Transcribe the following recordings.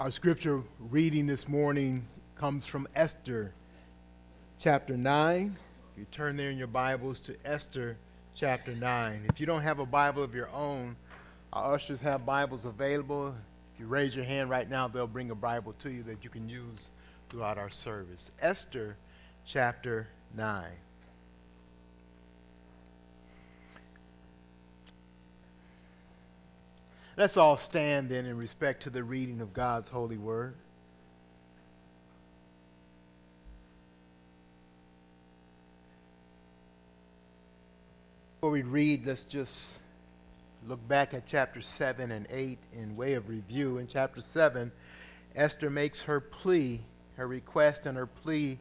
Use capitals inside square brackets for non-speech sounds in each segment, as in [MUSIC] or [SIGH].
Our scripture reading this morning comes from Esther chapter 9. If You turn there in your Bibles to Esther chapter 9. If you don't have a Bible of your own, our ushers have Bibles available. If you raise your hand right now, they'll bring a Bible to you that you can use throughout our service. Esther chapter 9. Let's all stand then in respect to the reading of God's holy word. Before we read, let's just look back at chapter 7 and 8 in way of review. In chapter 7, Esther makes her plea, her request and her plea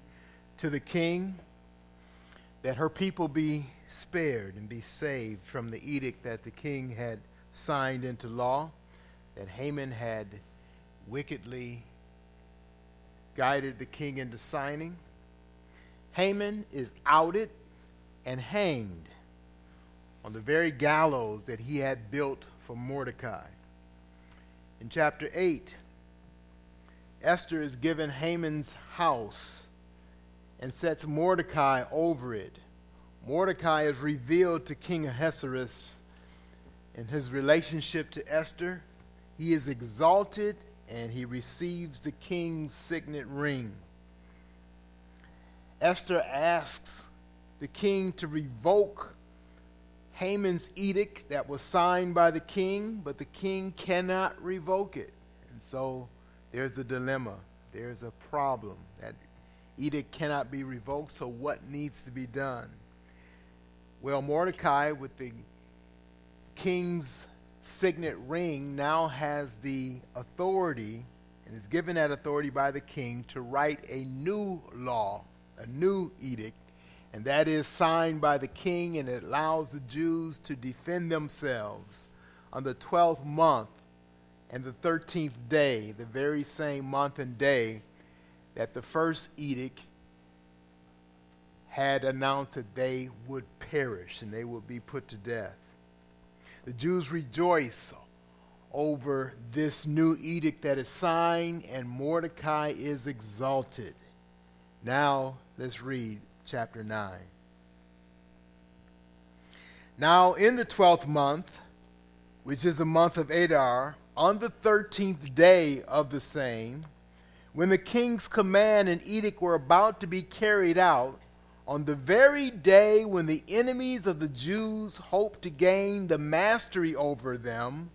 to the king that her people be spared and be saved from the edict that the king had signed into law that Haman had wickedly guided the king into signing. Haman is outed and hanged on the very gallows that he had built for Mordecai. In chapter 8, Esther is given Haman's house and sets Mordecai over it. Mordecai is revealed to King Ahasuerus in his relationship to Esther, he is exalted and he receives the king's signet ring. Esther asks the king to revoke Haman's edict that was signed by the king, but the king cannot revoke it. And so there's a dilemma, there's a problem. That edict cannot be revoked, so what needs to be done? Well, Mordecai, with the king's signet ring now has the authority and is given that authority by the king to write a new law, a new edict, and that is signed by the king and it allows the Jews to defend themselves on the 12th month and the 13th day, the very same month and day that the first edict had announced that they would perish and they would be put to death. The Jews rejoice over this new edict that is signed, and Mordecai is exalted. Now, let's read chapter 9. Now, in the twelfth month, which is the month of Adar, on the thirteenth day of the same, when the king's command and edict were about to be carried out, on the very day when the enemies of the Jews hoped to gain the mastery over them,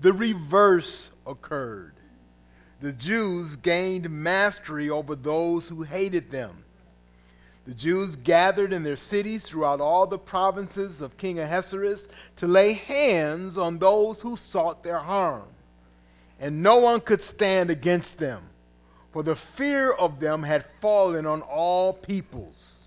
the reverse occurred. The Jews gained mastery over those who hated them. The Jews gathered in their cities throughout all the provinces of King Ahasuerus to lay hands on those who sought their harm. And no one could stand against them, for the fear of them had fallen on all peoples.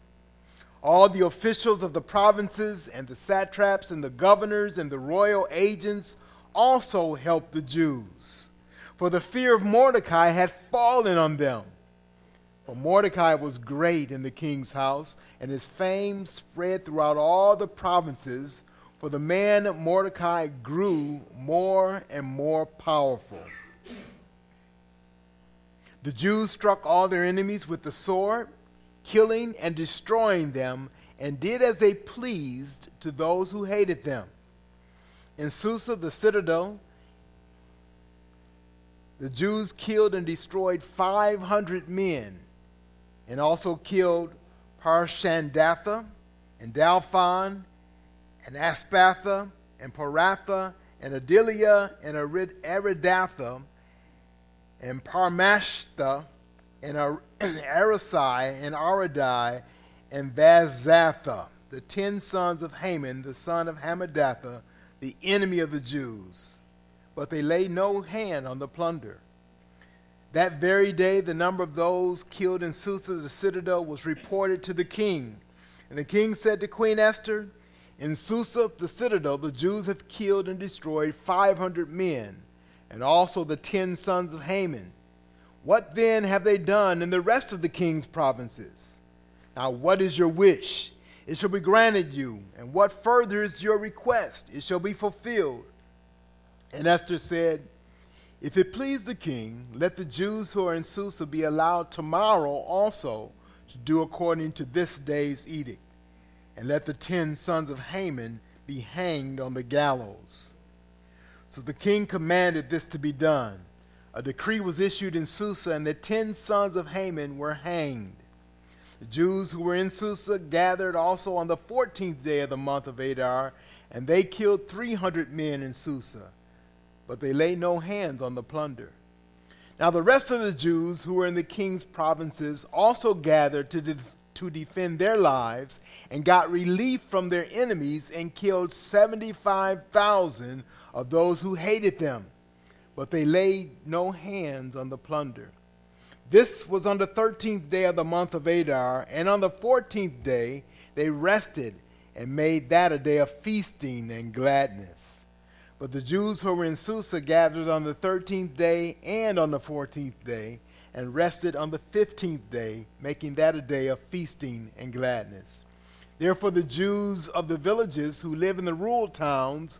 All the officials of the provinces and the satraps and the governors and the royal agents also helped the Jews, for the fear of Mordecai had fallen on them. For Mordecai was great in the king's house, and his fame spread throughout all the provinces, for the man Mordecai grew more and more powerful. The Jews struck all their enemies with the sword killing and destroying them, and did as they pleased to those who hated them. In Susa, the citadel, the Jews killed and destroyed 500 men, and also killed Parshandatha, and Dalphon, and Aspatha, and Poratha, and Adalia, and Aridatha, and Parmashta, and [CLEARS THROAT] Arisai and Aridai and Vaizatha, the ten sons of Haman, the son of Hammedatha, the enemy of the Jews. But they laid no hand on the plunder. That very day, the number of those killed in Susa, the citadel, was reported to the king. And the king said to Queen Esther, In Susa, the citadel, the Jews have killed and destroyed 500 men, and also the ten sons of Haman. What then have they done in the rest of the king's provinces? Now, what is your wish? It shall be granted you. And what further is your request? It shall be fulfilled. And Esther said, If it please the king, let the Jews who are in Susa be allowed tomorrow also to do according to this day's edict, and let the ten sons of Haman be hanged on the gallows. So the king commanded this to be done. A decree was issued in Susa, and the ten sons of Haman were hanged. The Jews who were in Susa gathered also on the fourteenth day of the month of Adar, and they killed three hundred men in Susa but they lay no hands on the plunder. Now, the rest of the Jews who were in the king's provinces also gathered to, de- to defend their lives and got relief from their enemies and killed 75,000 of those who hated them, but they laid no hands on the plunder. This was on the 13th day of the month of Adar, and on the 14th day they rested and made that a day of feasting and gladness. But the Jews who were in Susa gathered on the 13th day and on the 14th day, and rested on the 15th day, making that a day of feasting and gladness. Therefore, the Jews of the villages who live in the rural towns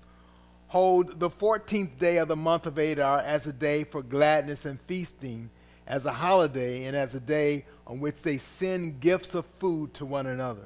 hold the 14th day of the month of Adar as a day for gladness and feasting, as a holiday, and as a day on which they send gifts of food to one another.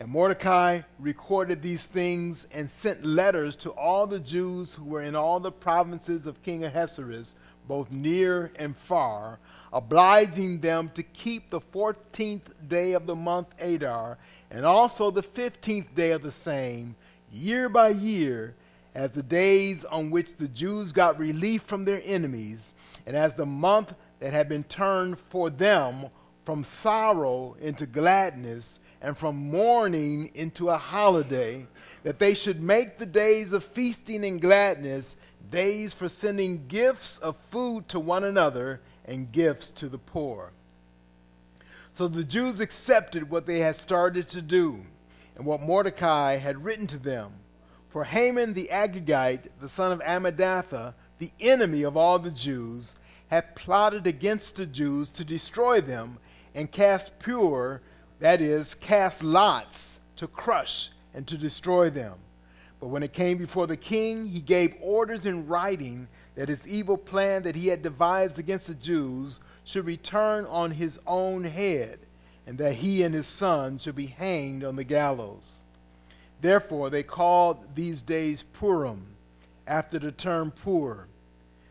And Mordecai recorded these things and sent letters to all the Jews who were in all the provinces of King Ahasuerus, both near and far, obliging them to keep the 14th day of the month Adar and also the 15th day of the same, year by year, as the days on which the Jews got relief from their enemies, and as the month that had been turned for them from sorrow into gladness and from mourning into a holiday, that they should make the days of feasting and gladness days for sending gifts of food to one another and gifts to the poor. So the Jews accepted what they had started to do and what Mordecai had written to them. For Haman the Agagite, the son of Hammedatha, the enemy of all the Jews, had plotted against the Jews to destroy them and cast Pur that is, cast lots to crush and to destroy them. But when it came before the king, he gave orders in writing that his evil plan that he had devised against the Jews should return on his own head, and that he and his son should be hanged on the gallows. Therefore, they called these days Purim, after the term Pur.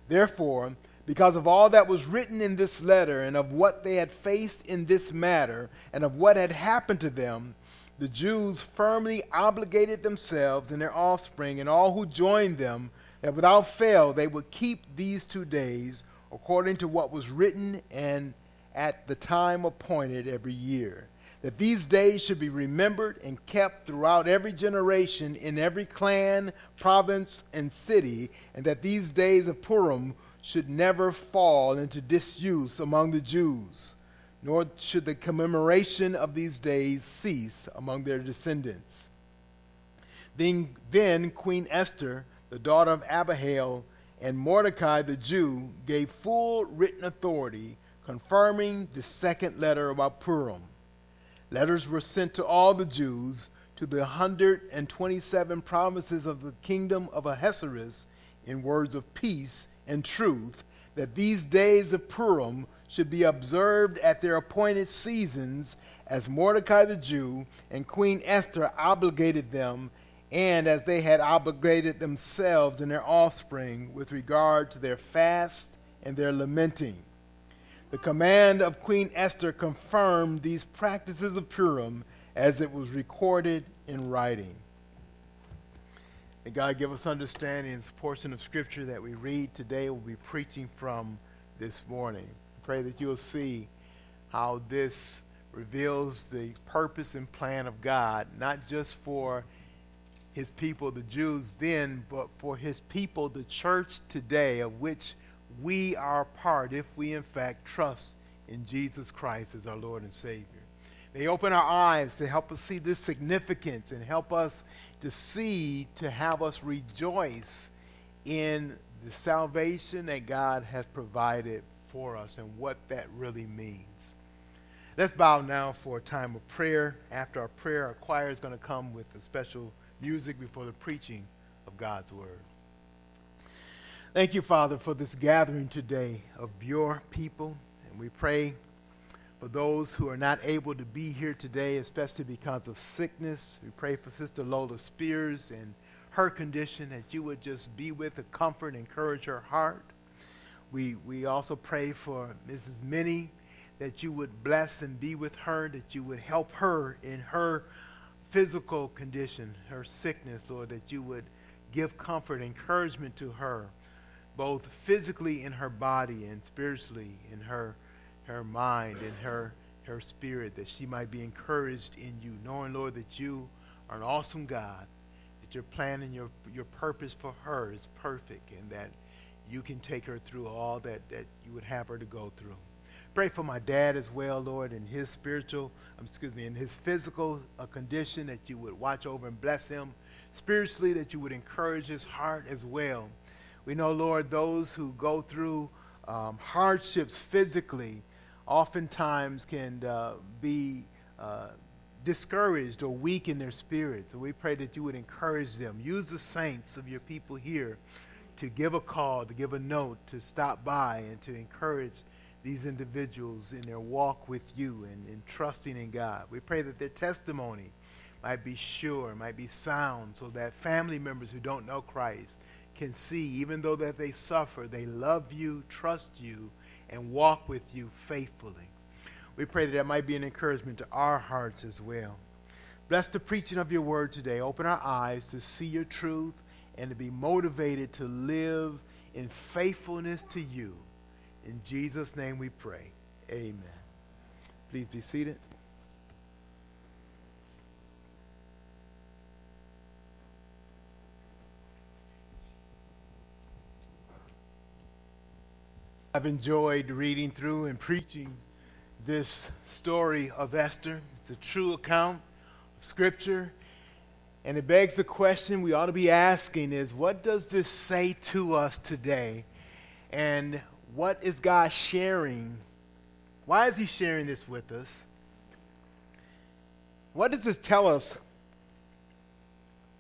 Therefore, because of all that was written in this letter and of what they had faced in this matter and of what had happened to them, the Jews firmly obligated themselves and their offspring and all who joined them that without fail they would keep these two days according to what was written and at the time appointed every year. That these days should be remembered and kept throughout every generation in every clan, province, and city, and that these days of Purim should never fall into disuse among the Jews, nor should the commemoration of these days cease among their descendants. Then, then Queen Esther, the daughter of Abihail, and Mordecai the Jew gave full written authority confirming the second letter about Purim. Letters were sent to all the Jews to the 127 provinces of the kingdom of Ahasuerus in words of peace and truth that these days of Purim should be observed at their appointed seasons as Mordecai the Jew and Queen Esther obligated them and as they had obligated themselves and their offspring with regard to their fast and their lamenting. The command of Queen Esther confirmed these practices of Purim as it was recorded in writing. May God give us understanding in this portion of Scripture that we read today, we'll be preaching from this morning. Pray that you'll see how this reveals the purpose and plan of God, not just for his people, the Jews then, but for his people, the church today, of which we are part if we in fact trust in Jesus Christ as our Lord and Savior. They open our eyes to help us see this significance and help us to see, to have us rejoice in the salvation that God has provided for us and what that really means. Let's bow now for a time of prayer. After our prayer, our choir is going to come with a special music before the preaching of God's word. Thank you, Father, for this gathering today of your people. And we pray for those who are not able to be here today, especially because of sickness. We pray for Sister Lola Spears and her condition, that you would just be with her, comfort, encourage her heart. We, we also pray for Mrs. Minnie, that you would bless and be with her, that you would help her in her physical condition, her sickness, Lord, that you would give comfort, encouragement to her both physically in her body and spiritually in her her mind and her her spirit that she might be encouraged in you knowing lord that you are an awesome god that your plan and your your purpose for her is perfect and that you can take her through all that that you would have her to go through. Pray for my dad as well lord in his spiritual um, excuse me in his physical uh, condition that you would watch over and bless him. Spiritually that you would encourage his heart as well we know, Lord, those who go through um, hardships physically oftentimes can uh, be uh, discouraged or weak in their spirits. So we pray that you would encourage them. Use the saints of your people here to give a call, to give a note, to stop by, and to encourage these individuals in their walk with you and in trusting in God. We pray that their testimony might be sure, might be sound, so that family members who don't know Christ can see, even though that they suffer, they love you, trust you, and walk with you faithfully. We pray that that might be an encouragement to our hearts as well. Bless the preaching of your word today. Open our eyes to see your truth and to be motivated to live in faithfulness to you. In Jesus' name we pray. Amen. Please be seated. I've enjoyed reading through and preaching this story of Esther. It's a true account of Scripture. And it begs the question we ought to be asking is what does this say to us today? And what is God sharing? Why is He sharing this with us? What does this tell us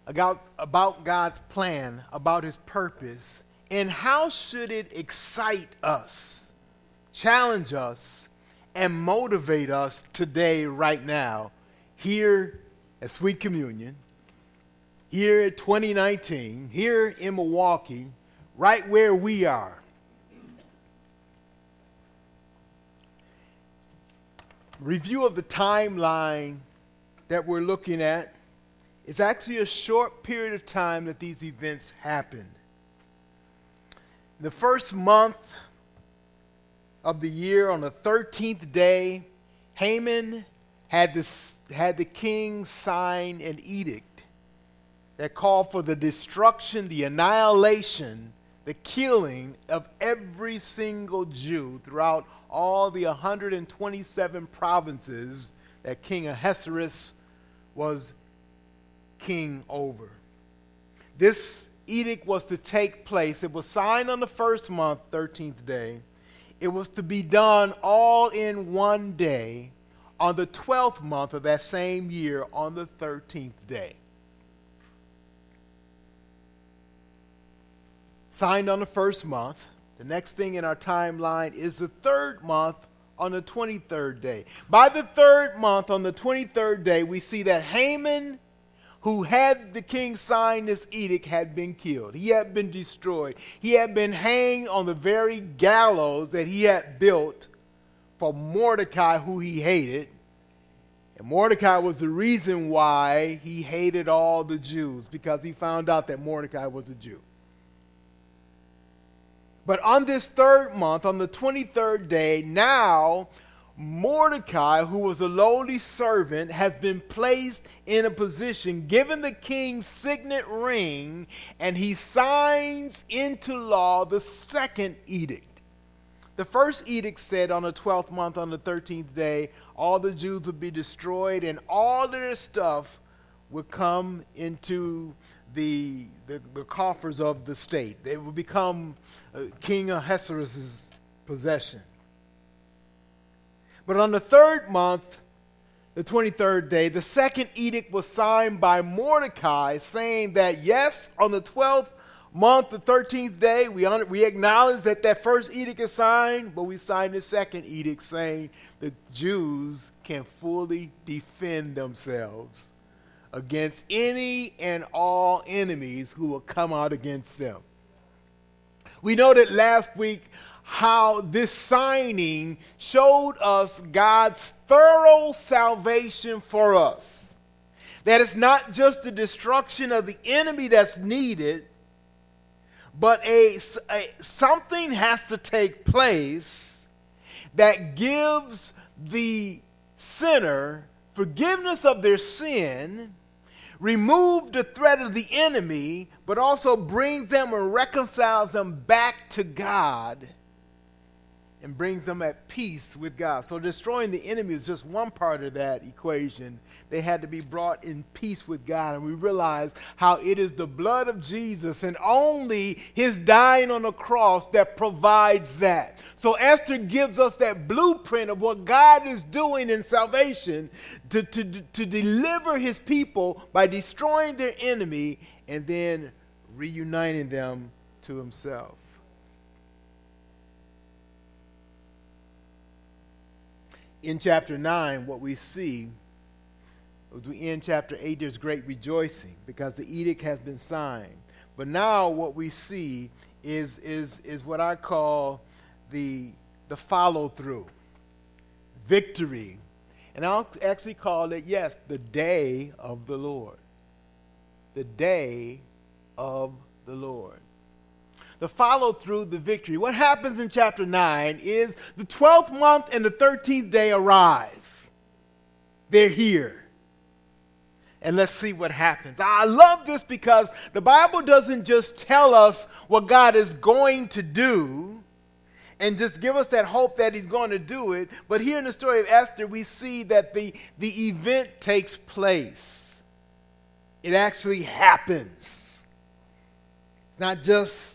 about, about God's plan, about His purpose, and how should it excite us, challenge us, and motivate us today, right now, here at Sweet Communion, here at 2019, here in Milwaukee, right where we are? Review of the timeline that we're looking at is actually a short period of time that these events happened the first month of the year, on the 13th day, Haman had, this, had the king sign an edict that called for the destruction, the annihilation, the killing of every single Jew throughout all the 127 provinces that King Ahasuerus was king over. This edict was to take place. It was signed on the first month, 13th day. It was to be done all in one day on the 12th month of that same year on the 13th day. Signed on the first month. The next thing in our timeline is the third month on the 23rd day. By the third month, on the 23rd day, we see that Haman who had the king sign this edict had been killed. He had been destroyed. He had been hanged on the very gallows that he had built for Mordecai, who he hated. And Mordecai was the reason why he hated all the Jews, because he found out that Mordecai was a Jew. But on this third month, on the 23rd day, now Mordecai, who was a lowly servant, has been placed in a position, given the king's signet ring, and he signs into law the second edict. The first edict said on the 12th month, on the 13th day, all the Jews would be destroyed and all their stuff would come into the, the, the coffers of the state. They would become uh, King Ahasuerus' possession. But on the third month, the 23rd day, the second edict was signed by Mordecai saying that, yes, on the 12th month, the 13th day, we, we acknowledge that that first edict is signed, but we sign the second edict saying the Jews can fully defend themselves against any and all enemies who will come out against them. We know that last week how this signing showed us God's thorough salvation for us. That it's not just the destruction of the enemy that's needed, but a, a, something has to take place that gives the sinner forgiveness of their sin remove the threat of the enemy, but also brings them and reconciles them back to God and brings them at peace with God. So destroying the enemy is just one part of that equation. They had to be brought in peace with God. And we realize how it is the blood of Jesus and only his dying on the cross that provides that. So Esther gives us that blueprint of what God is doing in salvation to, to, to deliver his people by destroying their enemy and then reuniting them to himself. In chapter 9, what we see, as we end chapter 8, there's great rejoicing because the edict has been signed. But now what we see is, is, is what I call the, the follow through, victory. And I'll actually call it, yes, the day of the Lord. The day of the Lord the follow through, the victory. What happens in chapter 9 is the 12th month and the 13th day arrive. They're here. And let's see what happens. I love this because the Bible doesn't just tell us what God is going to do and just give us that hope that he's going to do it. But here in the story of Esther, we see that the, the event takes place. It actually happens. It's not just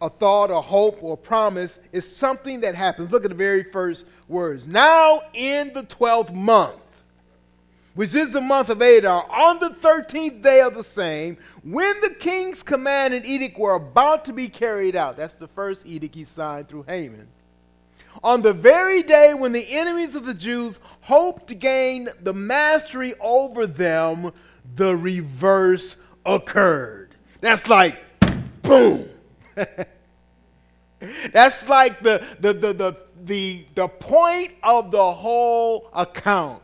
a thought, a hope, or a promise is something that happens. Look at the very first words. Now in the 12th month, which is the month of Adar, on the 13th day of the same, when the king's command and edict were about to be carried out. That's the first edict he signed through Haman. On the very day when the enemies of the Jews hoped to gain the mastery over them, the reverse occurred. That's like, boom. [LAUGHS] That's like the, the, the, the, the, the point of the whole account.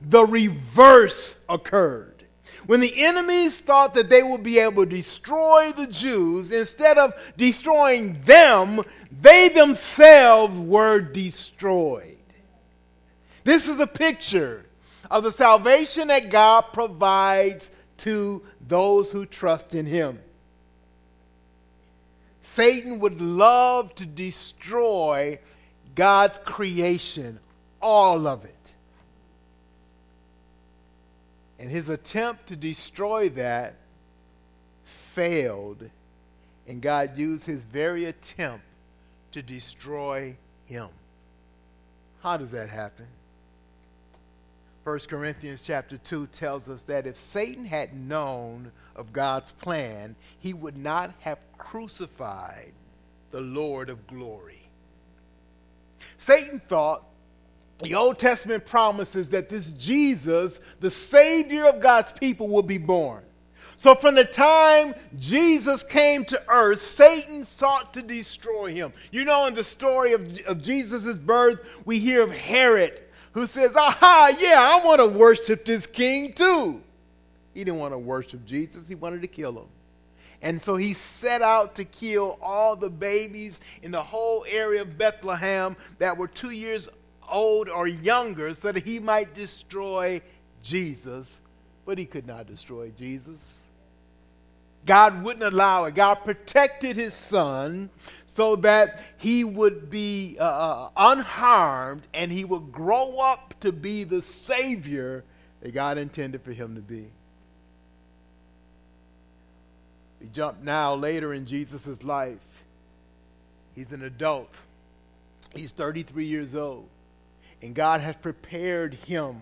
The reverse occurred. When the enemies thought that they would be able to destroy the Jews, instead of destroying them, they themselves were destroyed. This is a picture of the salvation that God provides to those who trust in Him. Satan would love to destroy God's creation, all of it. And his attempt to destroy that failed, and God used his very attempt to destroy him. How does that happen? 1 Corinthians chapter 2 tells us that if Satan had known of God's plan, he would not have crucified the Lord of glory. Satan thought the Old Testament promises that this Jesus, the Savior of God's people, will be born. So, from the time Jesus came to earth, Satan sought to destroy him. You know, in the story of, of Jesus' birth, we hear of Herod who says, Aha, yeah, I want to worship this king too. He didn't want to worship Jesus, he wanted to kill him. And so he set out to kill all the babies in the whole area of Bethlehem that were two years old or younger so that he might destroy Jesus. But he could not destroy Jesus. God wouldn't allow it. God protected his son so that he would be uh, uh, unharmed and he would grow up to be the Savior that God intended for him to be. We jump now later in Jesus' life. He's an adult, he's 33 years old, and God has prepared him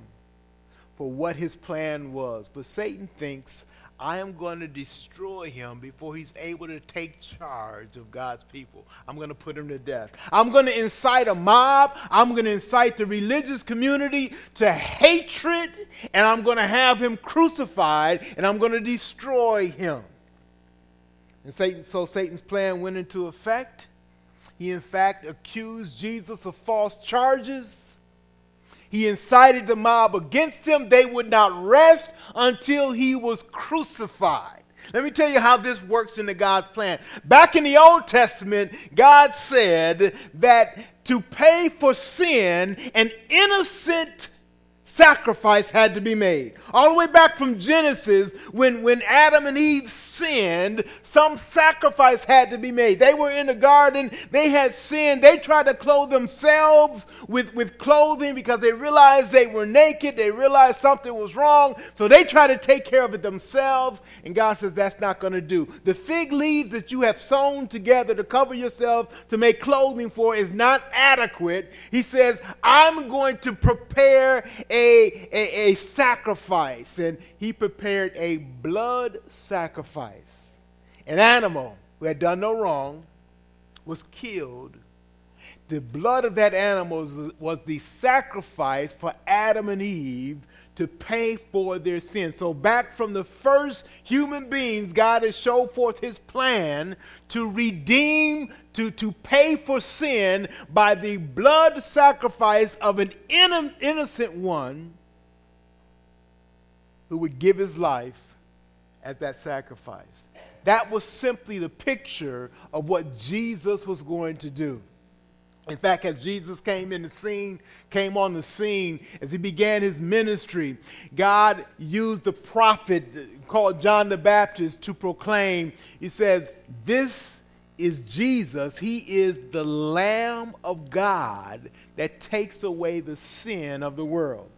for what his plan was. But Satan thinks, I am going to destroy him before he's able to take charge of God's people. I'm going to put him to death. I'm going to incite a mob. I'm going to incite the religious community to hatred, and I'm going to have him crucified, and I'm going to destroy him. And Satan, so Satan's plan went into effect. He, in fact, accused Jesus of false charges. He incited the mob against him. They would not rest until he was crucified. Let me tell you how this works into God's plan. Back in the Old Testament, God said that to pay for sin, an innocent sacrifice had to be made. All the way back from Genesis, when, when Adam and Eve sinned, some sacrifice had to be made. They were in the garden, they had sinned, they tried to clothe themselves with, with clothing because they realized they were naked, they realized something was wrong, so they tried to take care of it themselves, and God says that's not going to do. The fig leaves that you have sewn together to cover yourself to make clothing for is not adequate. He says, I'm going to prepare a a, a, sacrifice, and he prepared a blood sacrifice. An animal who had done no wrong was killed. The blood of that animal was, was the sacrifice for Adam and Eve to pay for their sins. So, back from the first human beings, God has showed forth his plan to redeem, to, to pay for sin by the blood sacrifice of an innocent one who would give his life at that sacrifice. That was simply the picture of what Jesus was going to do. In fact, as Jesus came in the scene, came on the scene, as he began his ministry, God used the prophet called John the Baptist to proclaim, he says, This is Jesus. He is the Lamb of God that takes away the sin of the world.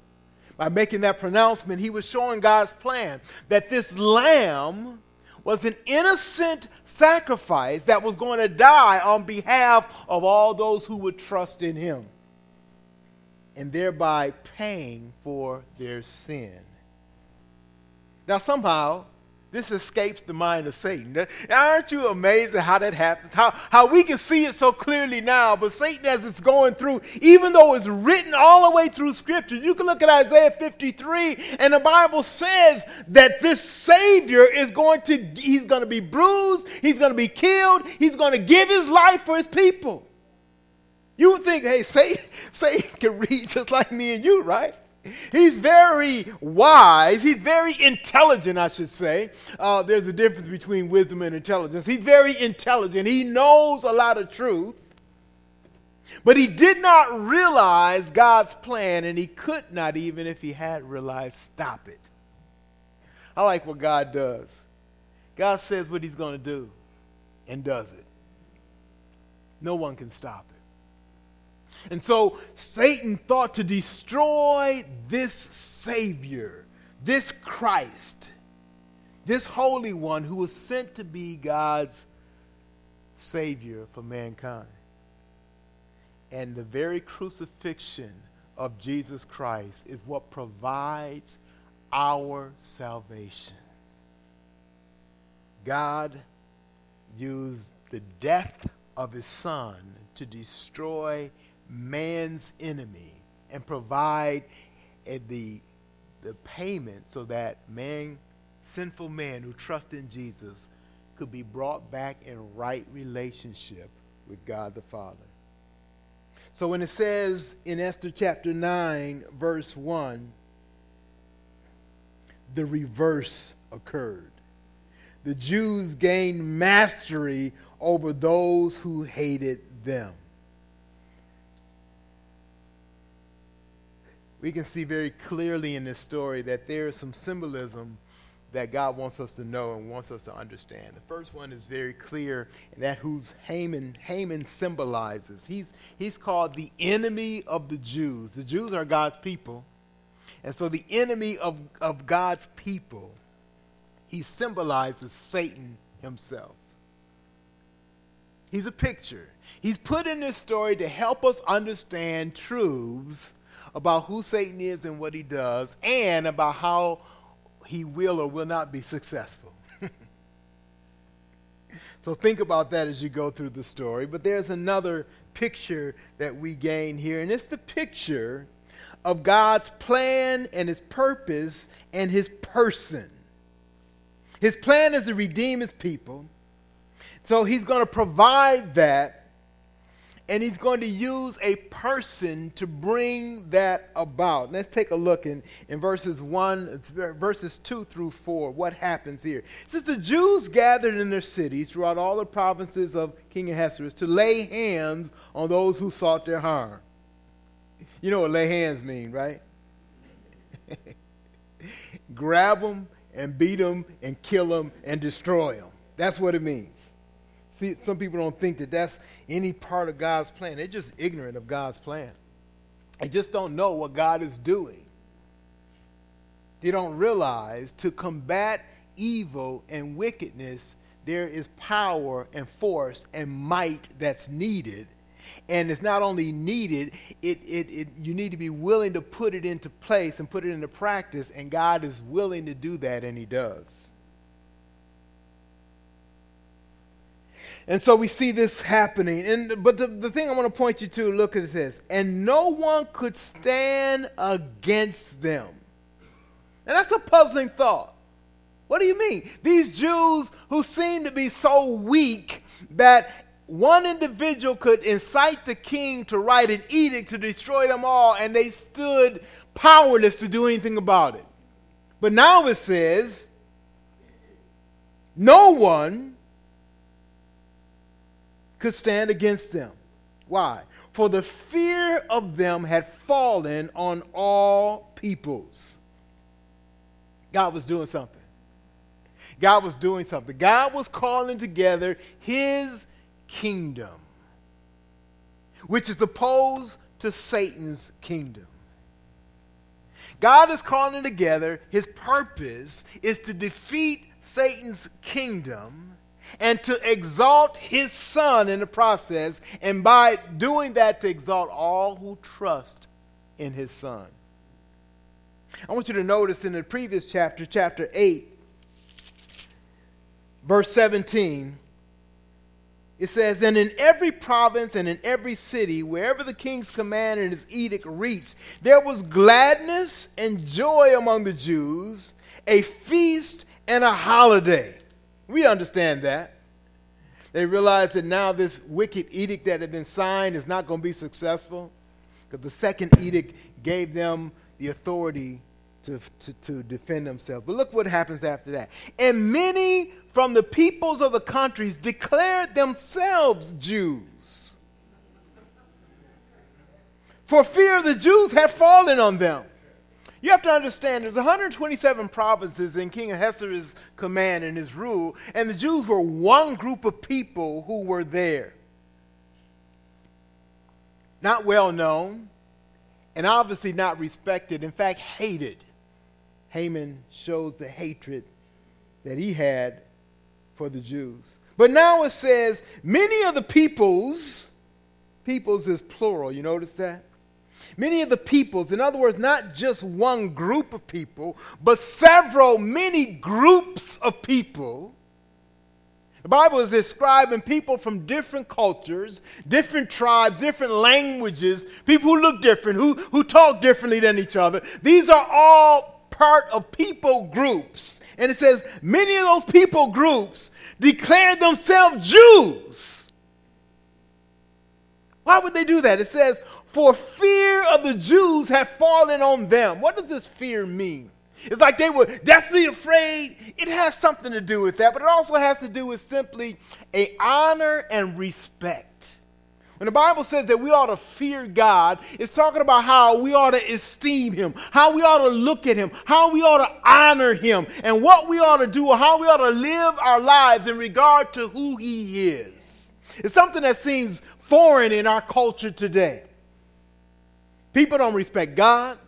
By making that pronouncement, he was showing God's plan that this lamb was an innocent sacrifice that was going to die on behalf of all those who would trust in him, and thereby paying for their sin. Now, somehow, this escapes the mind of Satan. Aren't you amazed at how that happens? How, how we can see it so clearly now, but Satan, as it's going through, even though it's written all the way through Scripture, you can look at Isaiah 53, and the Bible says that this Savior is going to, he's going to be bruised, he's going to be killed, he's going to give his life for his people. You would think, hey, Satan, [LAUGHS] Satan can read just like me and you, right? He's very wise. He's very intelligent, I should say. Uh, there's a difference between wisdom and intelligence. He's very intelligent. He knows a lot of truth. But he did not realize God's plan, and he could not, even if he had realized, stop it. I like what God does. God says what he's going to do and does it. No one can stop it. And so Satan thought to destroy this Savior, this Christ, this Holy One who was sent to be God's Savior for mankind. And the very crucifixion of Jesus Christ is what provides our salvation. God used the death of his son to destroy man's enemy and provide the, the payment so that man, sinful man who trusts in Jesus, could be brought back in right relationship with God the Father. So when it says in Esther chapter 9, verse 1, the reverse occurred. The Jews gained mastery over those who hated them. We can see very clearly in this story that there is some symbolism that God wants us to know and wants us to understand. The first one is very clear, and that who's Haman, Haman symbolizes. He's, he's called the enemy of the Jews. The Jews are God's people. And so the enemy of, of God's people, he symbolizes Satan himself. He's a picture. He's put in this story to help us understand truths about who Satan is and what he does, and about how he will or will not be successful. [LAUGHS] so think about that as you go through the story. But there's another picture that we gain here, and it's the picture of God's plan and his purpose and his person. His plan is to redeem his people. So he's going to provide that and he's going to use a person to bring that about. Let's take a look in, in verses 1, verses 2 through 4, what happens here. It says, The Jews gathered in their cities throughout all the provinces of King Ahasuerus to lay hands on those who sought their harm. You know what lay hands mean, right? [LAUGHS] Grab them and beat them and kill them and destroy them. That's what it means. See, some people don't think that that's any part of God's plan. They're just ignorant of God's plan. They just don't know what God is doing. They don't realize to combat evil and wickedness, there is power and force and might that's needed. And it's not only needed, it, it, it, you need to be willing to put it into place and put it into practice, and God is willing to do that, and He does. And so we see this happening. And but the, the thing I want to point you to, look at this. And no one could stand against them. And that's a puzzling thought. What do you mean? These Jews who seem to be so weak that one individual could incite the king to write an edict to destroy them all, and they stood powerless to do anything about it. But now it says, no one could stand against them. Why? For the fear of them had fallen on all peoples. God was doing something. God was doing something. God was calling together his kingdom, which is opposed to Satan's kingdom. God is calling together, his purpose is to defeat Satan's kingdom and to exalt his son in the process, and by doing that, to exalt all who trust in his son. I want you to notice in the previous chapter, chapter 8, verse 17, it says, And in every province and in every city, wherever the king's command and his edict reached, there was gladness and joy among the Jews, a feast and a holiday. We understand that. They realized that now this wicked edict that had been signed is not going to be successful because the second edict gave them the authority to, to, to, defend themselves. But look what happens after that. And many from the peoples of the countries declared themselves Jews. For fear the Jews had fallen on them. You have to understand there's 127 provinces in King Ahasuerus' command and his rule, and the Jews were one group of people who were there. Not well known, and obviously not respected, in fact, hated. Haman shows the hatred that he had for the Jews. But now it says, many of the peoples, peoples is plural, you notice that? Many of the peoples, in other words, not just one group of people, but several, many groups of people. The Bible is describing people from different cultures, different tribes, different languages, people who look different, who, who talk differently than each other. These are all part of people groups. And it says many of those people groups declared themselves Jews. Why would they do that? It says, for fear of the Jews had fallen on them. What does this fear mean? It's like they were deathly afraid. It has something to do with that, but it also has to do with simply a honor and respect. When the Bible says that we ought to fear God, it's talking about how we ought to esteem Him, how we ought to look at Him, how we ought to honor Him, and what we ought to do, or how we ought to live our lives in regard to who He is. It's something that seems foreign in our culture today. People don't respect God,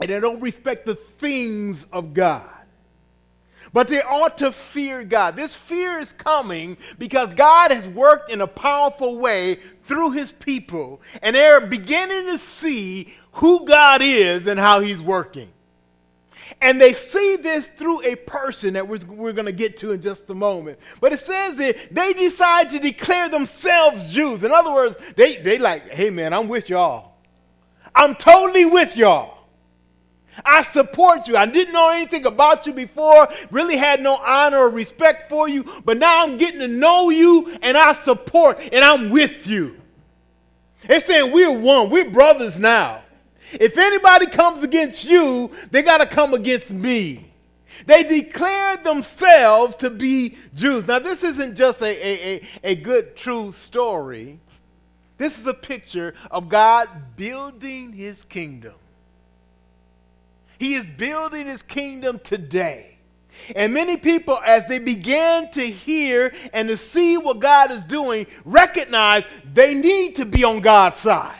and they don't respect the things of God. But they ought to fear God. This fear is coming because God has worked in a powerful way through his people, and they're beginning to see who God is and how he's working. And they see this through a person that we're, we're going to get to in just a moment. But it says that they decide to declare themselves Jews. In other words, they, they like, hey man, I'm with y'all. I'm totally with y'all. I support you. I didn't know anything about you before, really had no honor or respect for you, but now I'm getting to know you and I support and I'm with you. They're saying we're one, we're brothers now. If anybody comes against you, they got to come against me. They declared themselves to be Jews. Now, this isn't just a, a, a, a, good, true story. This is a picture of God building his kingdom. He is building his kingdom today. And many people, as they began to hear and to see what God is doing, recognize they need to be on God's side.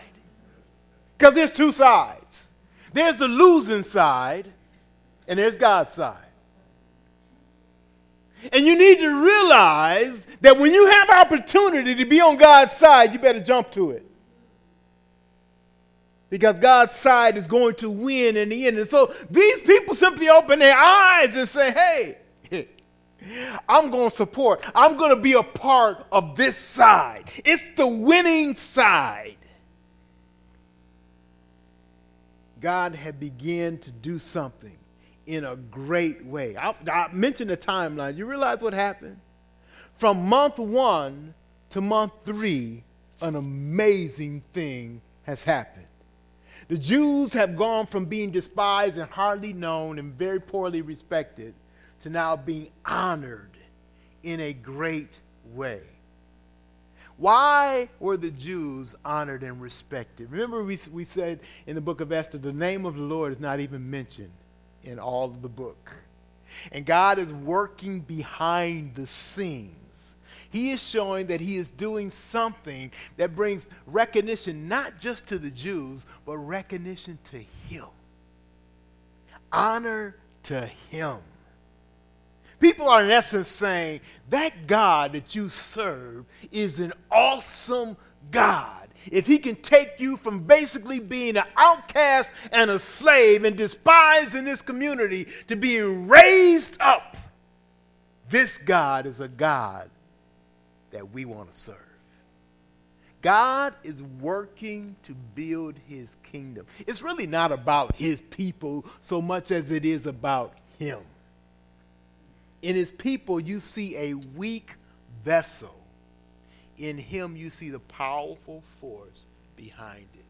Because there's two sides there's the losing side, and there's God's side. And you need to realize that when you have opportunity to be on God's side, you better jump to it. Because God's side is going to win in the end. And so these people simply open their eyes and say, hey, [LAUGHS] I'm going to support. I'm going to be a part of this side. It's the winning side. God had begun to do something in a great way. I, I mentioned the timeline. You realize what happened? From month one to month three, an amazing thing has happened. The Jews have gone from being despised and hardly known and very poorly respected to now being honored in a great way. Why were the Jews honored and respected? Remember, we, we said in the book of Esther, the name of the Lord is not even mentioned in all of the book. And God is working behind the scenes. He is showing that He is doing something that brings recognition not just to the Jews, but recognition to Him. Honor to Him. People are, in essence, saying that God that you serve is an awesome God. If he can take you from basically being an outcast and a slave and despised in this community to being raised up, this God is a God that we want to serve. God is working to build his kingdom. It's really not about his people so much as it is about him. In his people, you see a weak vessel. In him, you see the powerful force behind it.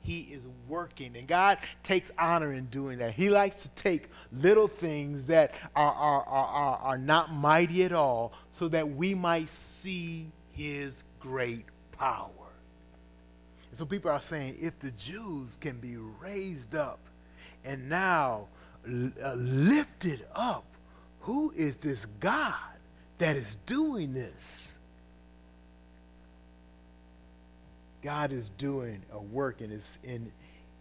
He is working, and God takes honor in doing that. He likes to take little things that are, are, are, are, not mighty at all so that we might see his great power. And so people are saying if the Jews can be raised up and now uh, lifted up who is this God that is doing this? God is doing a work in, his, in,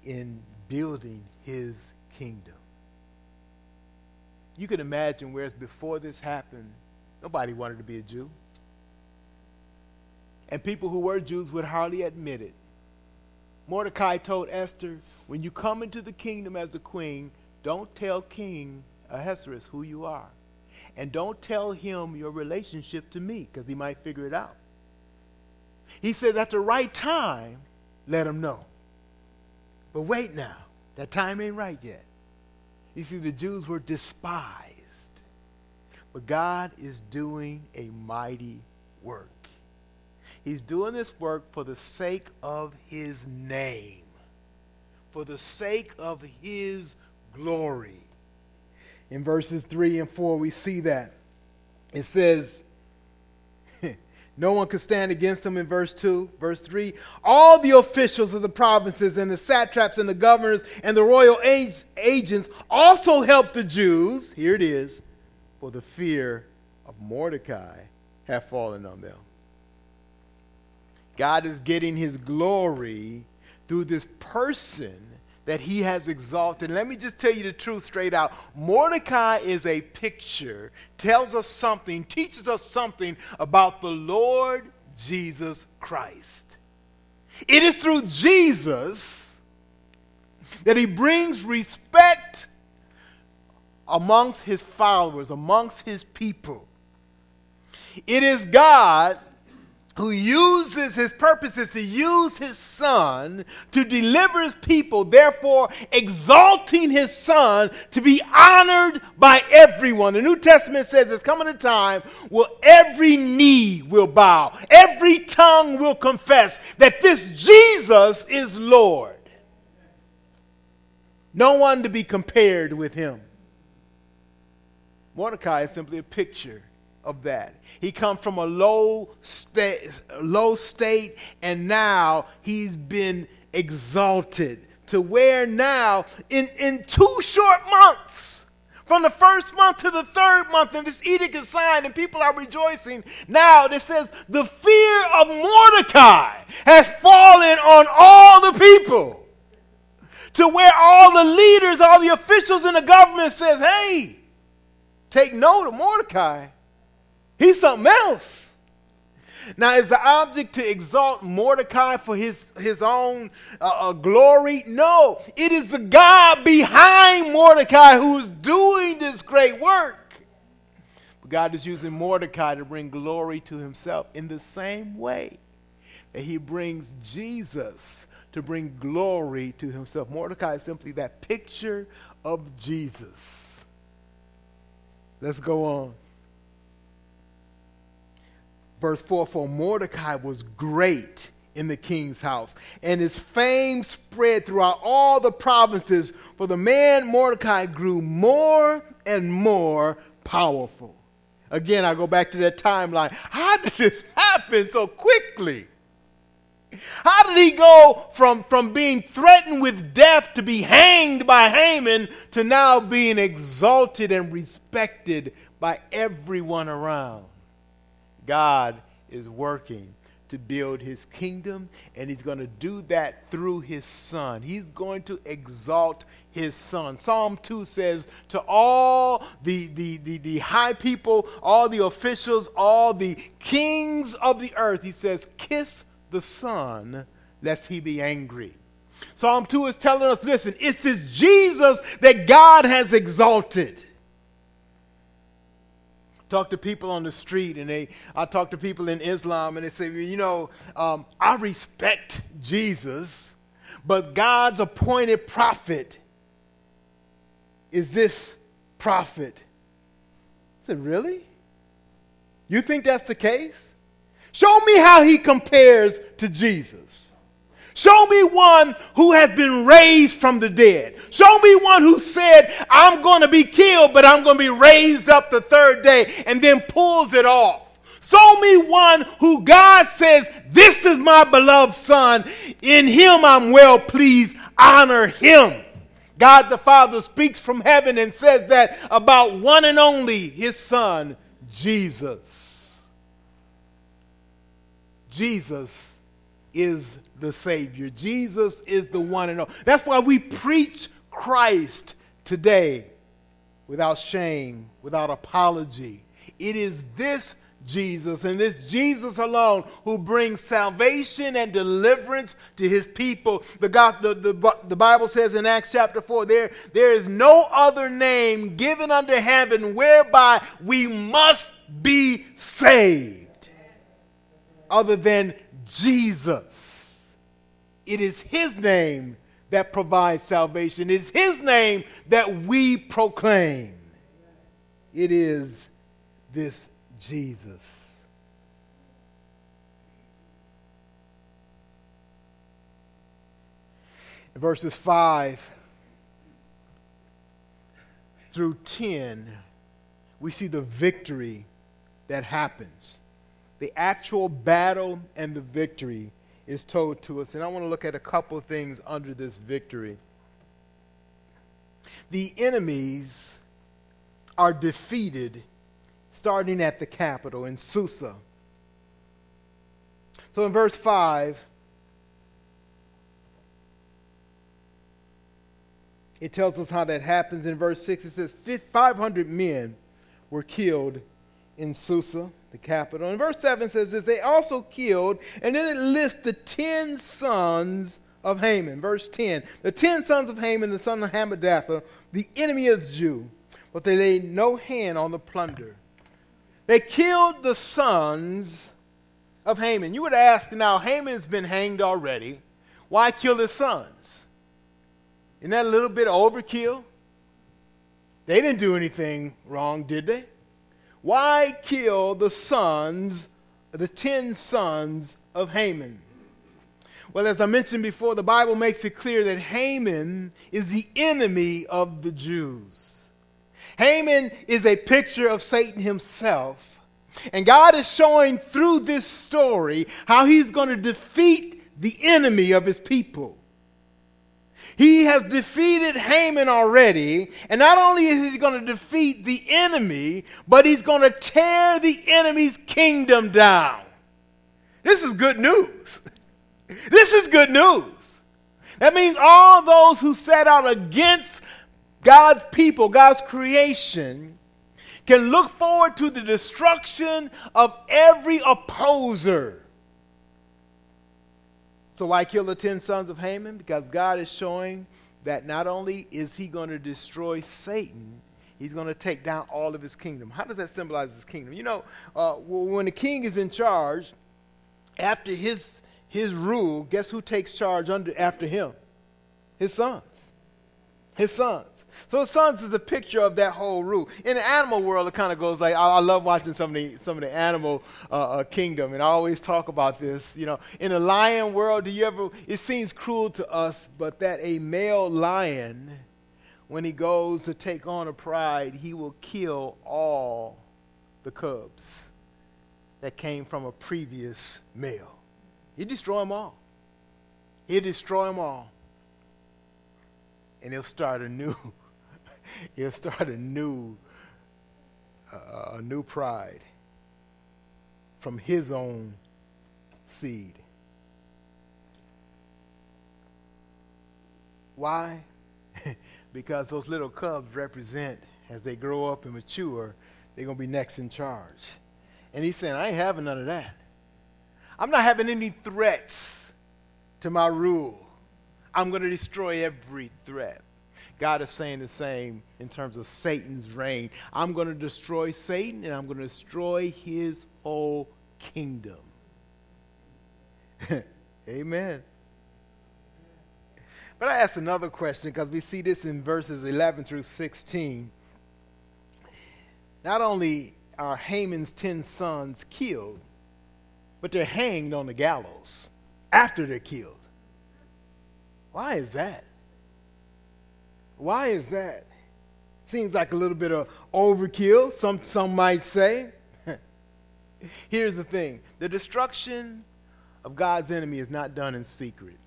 in building his kingdom. You can imagine whereas before this happened, nobody wanted to be a Jew. And people who were Jews would hardly admit it. Mordecai told Esther, when you come into the kingdom as the queen, don't tell King Ahasuerus who you are. And don't tell him your relationship to me because he might figure it out. He said, at the right time, let him know. But wait now, that time ain't right yet. You see, the Jews were despised. But God is doing a mighty work. He's doing this work for the sake of his name, for the sake of his glory. In verses 3 and 4, we see that. It says, no one could stand against them in verse 2. Verse 3 All the officials of the provinces and the satraps and the governors and the royal ag- agents also helped the Jews. Here it is. For the fear of Mordecai have fallen on them. God is getting his glory through this person that he has exalted. Let me just tell you the truth straight out. Mordecai is a picture, tells us something, teaches us something about the Lord Jesus Christ. It is through Jesus that he brings respect amongst his followers, amongst his people. It is God who uses his purposes to use his son to deliver his people, therefore exalting his son to be honored by everyone. The New Testament says there's coming a time where every knee will bow, every tongue will confess that this Jesus is Lord. No one to be compared with him. Mordecai is simply a picture of that. He comes from a low state, low state, and now he's been exalted to where now, in, in two short months, from the first month to the third month, and this edict is signed, and people are rejoicing. Now, it says, the fear of Mordecai has fallen on all the people. To where all the leaders, all the officials in the government says, hey, take note of Mordecai He's something else. Now, is the object to exalt Mordecai for his, his own uh, uh, glory? No, it is the God behind Mordecai who's doing this great work. But God is using Mordecai to bring glory to himself in the same way that he brings Jesus to bring glory to himself. Mordecai is simply that picture of Jesus. Let's go on. Verse 4 For Mordecai was great in the king's house, and his fame spread throughout all the provinces, for the man Mordecai grew more and more powerful. Again, I go back to that timeline. How did this happen so quickly? How did he go from, from being threatened with death to be hanged by Haman to now being exalted and respected by everyone around? God is working to build his kingdom, and he's going to do that through his son. He's going to exalt his son. Psalm 2 says, To all the, the, the, the, high people, all the officials, all the kings of the earth, he says, Kiss the son, lest he be angry. Psalm 2 is telling us listen, it's this Jesus that God has exalted talk to people on the street and they i talk to people in islam and they say you know um, i respect jesus but god's appointed prophet is this prophet. I said really? You think that's the case? Show me how he compares to jesus Show me one who has been raised from the dead. Show me one who said, I'm going to be killed, but I'm going to be raised up the third day, and then pulls it off. Show me one who God says, This is my beloved Son. In him I'm well pleased. Honor him. God the Father speaks from heaven and says that about one and only his Son, Jesus. Jesus is the Savior. Jesus is the one and all. That's why we preach Christ today without shame, without apology. It is this Jesus and this Jesus alone who brings salvation and deliverance to his people. The, God, the, the, the Bible says in Acts chapter 4 there, there is no other name given under heaven whereby we must be saved other than Jesus. It is His name that provides salvation. It is His name that we proclaim. It is this Jesus. In verses 5 through 10, we see the victory that happens. The actual battle and the victory is told to us. And I want to look at a couple of things under this victory. The enemies are defeated starting at the capital in Susa. So in verse 5, it tells us how that happens. In verse 6, it says 500 men were killed in Susa the capital. And verse 7 says this they also killed, and then it lists the ten sons of Haman. Verse 10 The ten sons of Haman, the son of Hammedatha, the enemy of the Jew, but they laid no hand on the plunder. They killed the sons of Haman. You would ask now, Haman has been hanged already. Why kill his sons? Isn't that a little bit overkill? They didn't do anything wrong, did they? Why kill the sons, the ten sons of Haman? Well, as I mentioned before, the Bible makes it clear that Haman is the enemy of the Jews. Haman is a picture of Satan himself. And God is showing through this story how he's going to defeat the enemy of his people. He has defeated Haman already, and not only is he going to defeat the enemy, but he's going to tear the enemy's kingdom down. This is good news. [LAUGHS] This is good news. That means all those who set out against God's people, God's creation, can look forward to the destruction of every opposer. So, why kill the ten sons of Haman? Because God is showing that not only is he going to destroy Satan, he's going to take down all of his kingdom. How does that symbolize his kingdom? You know, uh, when the king is in charge, after his his rule, guess who takes charge under, after him? His sons. His sons. So sons is a picture of that whole rule. In the animal world, it kind of goes like I, I, love watching some of the some of the animal uh, uh, kingdom, and I always talk about this. You know, in the lion world, do you ever? It seems cruel to us, but that a male lion, when he goes to take on a pride, he will kill all the cubs that came from a previous male. He'll destroy them all. He'll destroy them all. And he'll start a new, [LAUGHS] he'll start a new, uh, a new pride from his own seed. Why? [LAUGHS] because those little cubs represent, as they grow up and mature, they're going to be next in charge. And he's saying, I ain't having none of that. I'm not having any threats to my rule. I'm going to destroy every threat. God is saying the same in terms of Satan's reign. I'm going to destroy Satan and I'm going to destroy his whole kingdom. [LAUGHS] Amen. But I ask another question because we see this in verses 11 through 16. Not only are Haman's 10 sons killed, but they're hanged on the gallows after they're killed. Why is that? Why is that? Seems like a little bit of overkill, some, some might say. [LAUGHS] Here's the thing the destruction of God's enemy is not done in secret,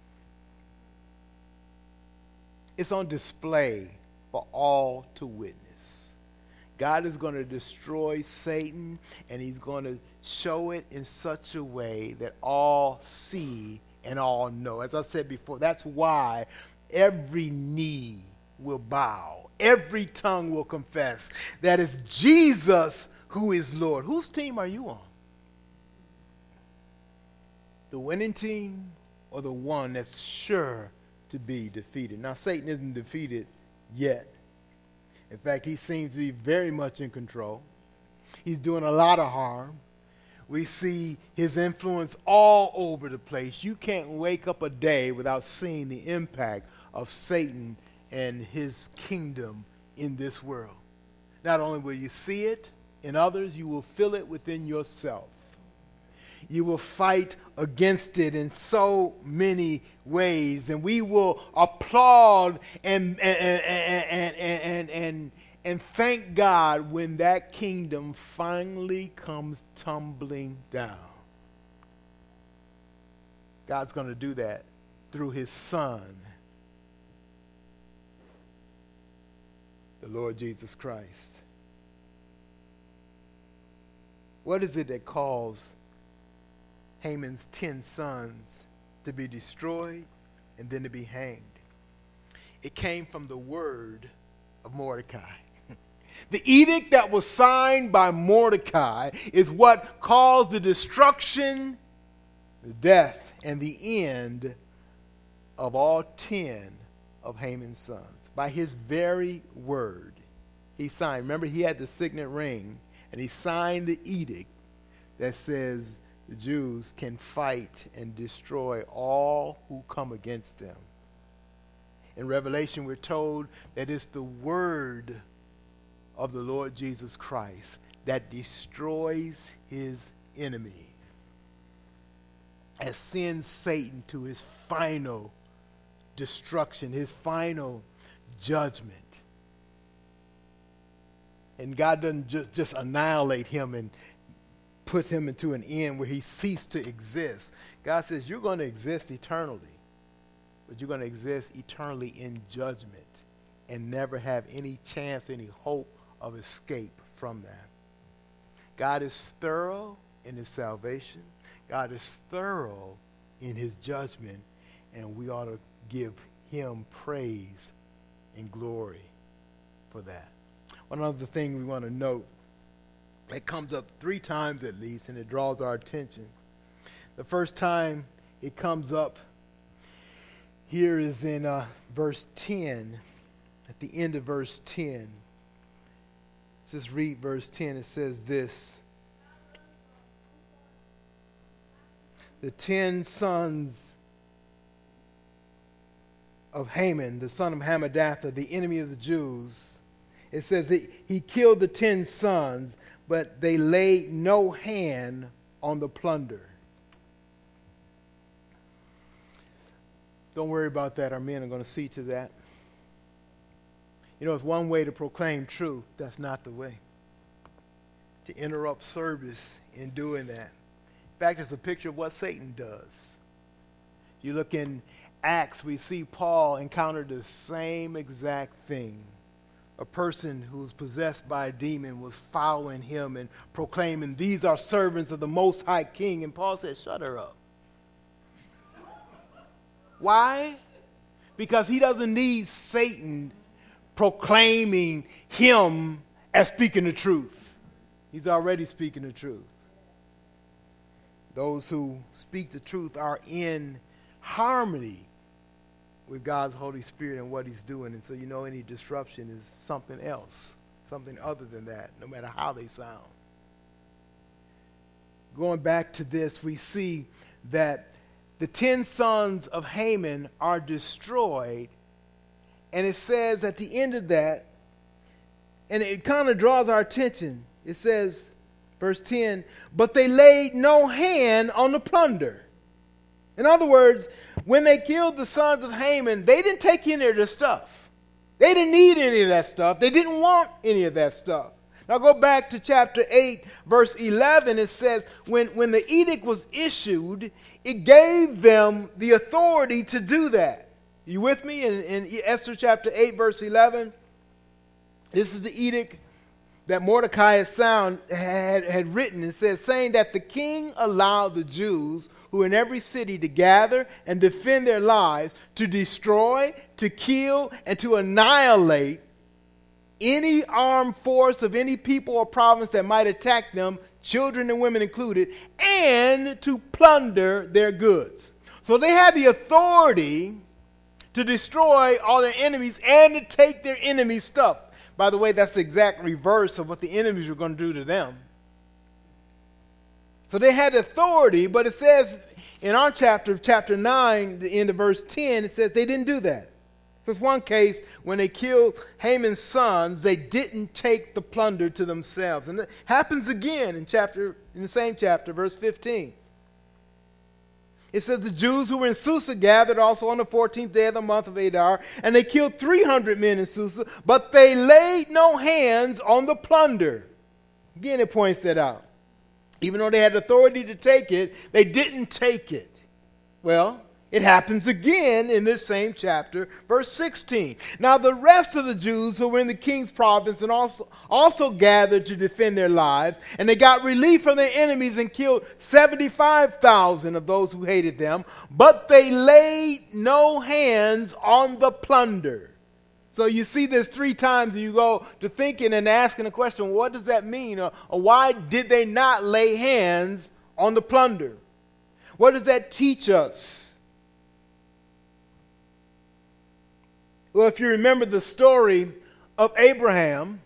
it's on display for all to witness. God is going to destroy Satan and he's going to show it in such a way that all see and all know. As I said before, that's why every knee will bow, every tongue will confess that it's Jesus who is Lord. Whose team are you on? The winning team or the one that's sure to be defeated? Now, Satan isn't defeated yet. In fact, he seems to be very much in control. He's doing a lot of harm. We see his influence all over the place. You can't wake up a day without seeing the impact of Satan and his kingdom in this world. Not only will you see it in others, you will feel it within yourself you will fight against it in so many ways. And we will applaud and, and, and, and, and, and, thank God when that kingdom finally comes tumbling down. God's going to do that through his Son, the Lord Jesus Christ. What is it that calls Haman's ten sons to be destroyed and then to be hanged. It came from the word of Mordecai. [LAUGHS] the edict that was signed by Mordecai is what caused the destruction, the death, and the end of all ten of Haman's sons. By his very word, he signed. Remember, he had the signet ring, and he signed the edict that says the Jews can fight and destroy all who come against them. In Revelation, we're told that it's the word of the Lord Jesus Christ that destroys his enemy, as sends Satan to his final destruction, his final judgment. And God doesn't just, just annihilate him and put him into an end where he ceased to exist. God says, You're going to exist eternally, but you're going to exist eternally in judgment and never have any chance, any hope of escape from that. God is thorough in his salvation, God is thorough in his judgment, and we ought to give him praise and glory for that. One other thing we want to note it comes up three times at least, and it draws our attention. The first time it comes up here is in uh, verse 10, at the end of verse 10. Let's just read verse 10. It says this The ten sons of Haman, the son of Hammedatha, the enemy of the Jews, it says that he killed the ten sons but they laid no hand on the plunder. Don't worry about that. Our men are going to see to that. You know, it's one way to proclaim truth. That's not the way. To interrupt service in doing that. In fact, it's a picture of what Satan does. You look in Acts, we see Paul encounter the same exact thing a person who was possessed by a demon was following him and proclaiming, These are servants of the Most High King. And Paul said, Shut her up. Why? Because he doesn't need Satan proclaiming him as speaking the truth. He's already speaking the truth. Those who speak the truth are in harmony with God's Holy Spirit and what He's doing. And so you know any disruption is something else, something other than that, no matter how they sound. Going back to this, we see that the ten sons of Haman are destroyed. And it says at the end of that, and it kind of draws our attention. It says, verse 10, but they laid no hand on the plunder. In other words, when they killed the sons of Haman, they didn't take any of their stuff. They didn't need any of that stuff. They didn't want any of that stuff. Now go back to chapter 8, verse 11. It says, when, when the edict was issued, it gave them the authority to do that. You with me? In, in Esther chapter 8, verse 11, this is the edict that Mordecai had, had, had written. It says, saying that the king allowed the Jews who in every city to gather and defend their lives, to destroy, to kill, and to annihilate any armed force of any people or province that might attack them, children and women included, and to plunder their goods. So they had the authority to destroy all their enemies and to take their enemies' stuff. By the way, that's the exact reverse of what the enemies were going to do to them. So they had authority, but it says in our chapter, chapter 9, the end of verse 10, it says they didn't do that. There's one case when they killed Haman's sons, they didn't take the plunder to themselves. And it happens again in chapter in the same chapter, verse 15. It says the Jews who were in Susa gathered also on the 14th day of the month of Adar, and they killed 300 men in Susa, but they laid no hands on the plunder. Again, it points that out. Even though they had authority to take it, they didn't take it. Well, it happens again in this same chapter, verse 16. Now, the rest of the Jews who were in the king's province and also, also gathered to defend their lives, and they got relief from their enemies and killed 75,000 of those who hated them, but they laid no hands on the plunder. So you see this three times, and you go to thinking and asking the question, what does that mean? Or, or why did they not lay hands on the plunder? What does that teach us? Well, if you remember the story of Abraham,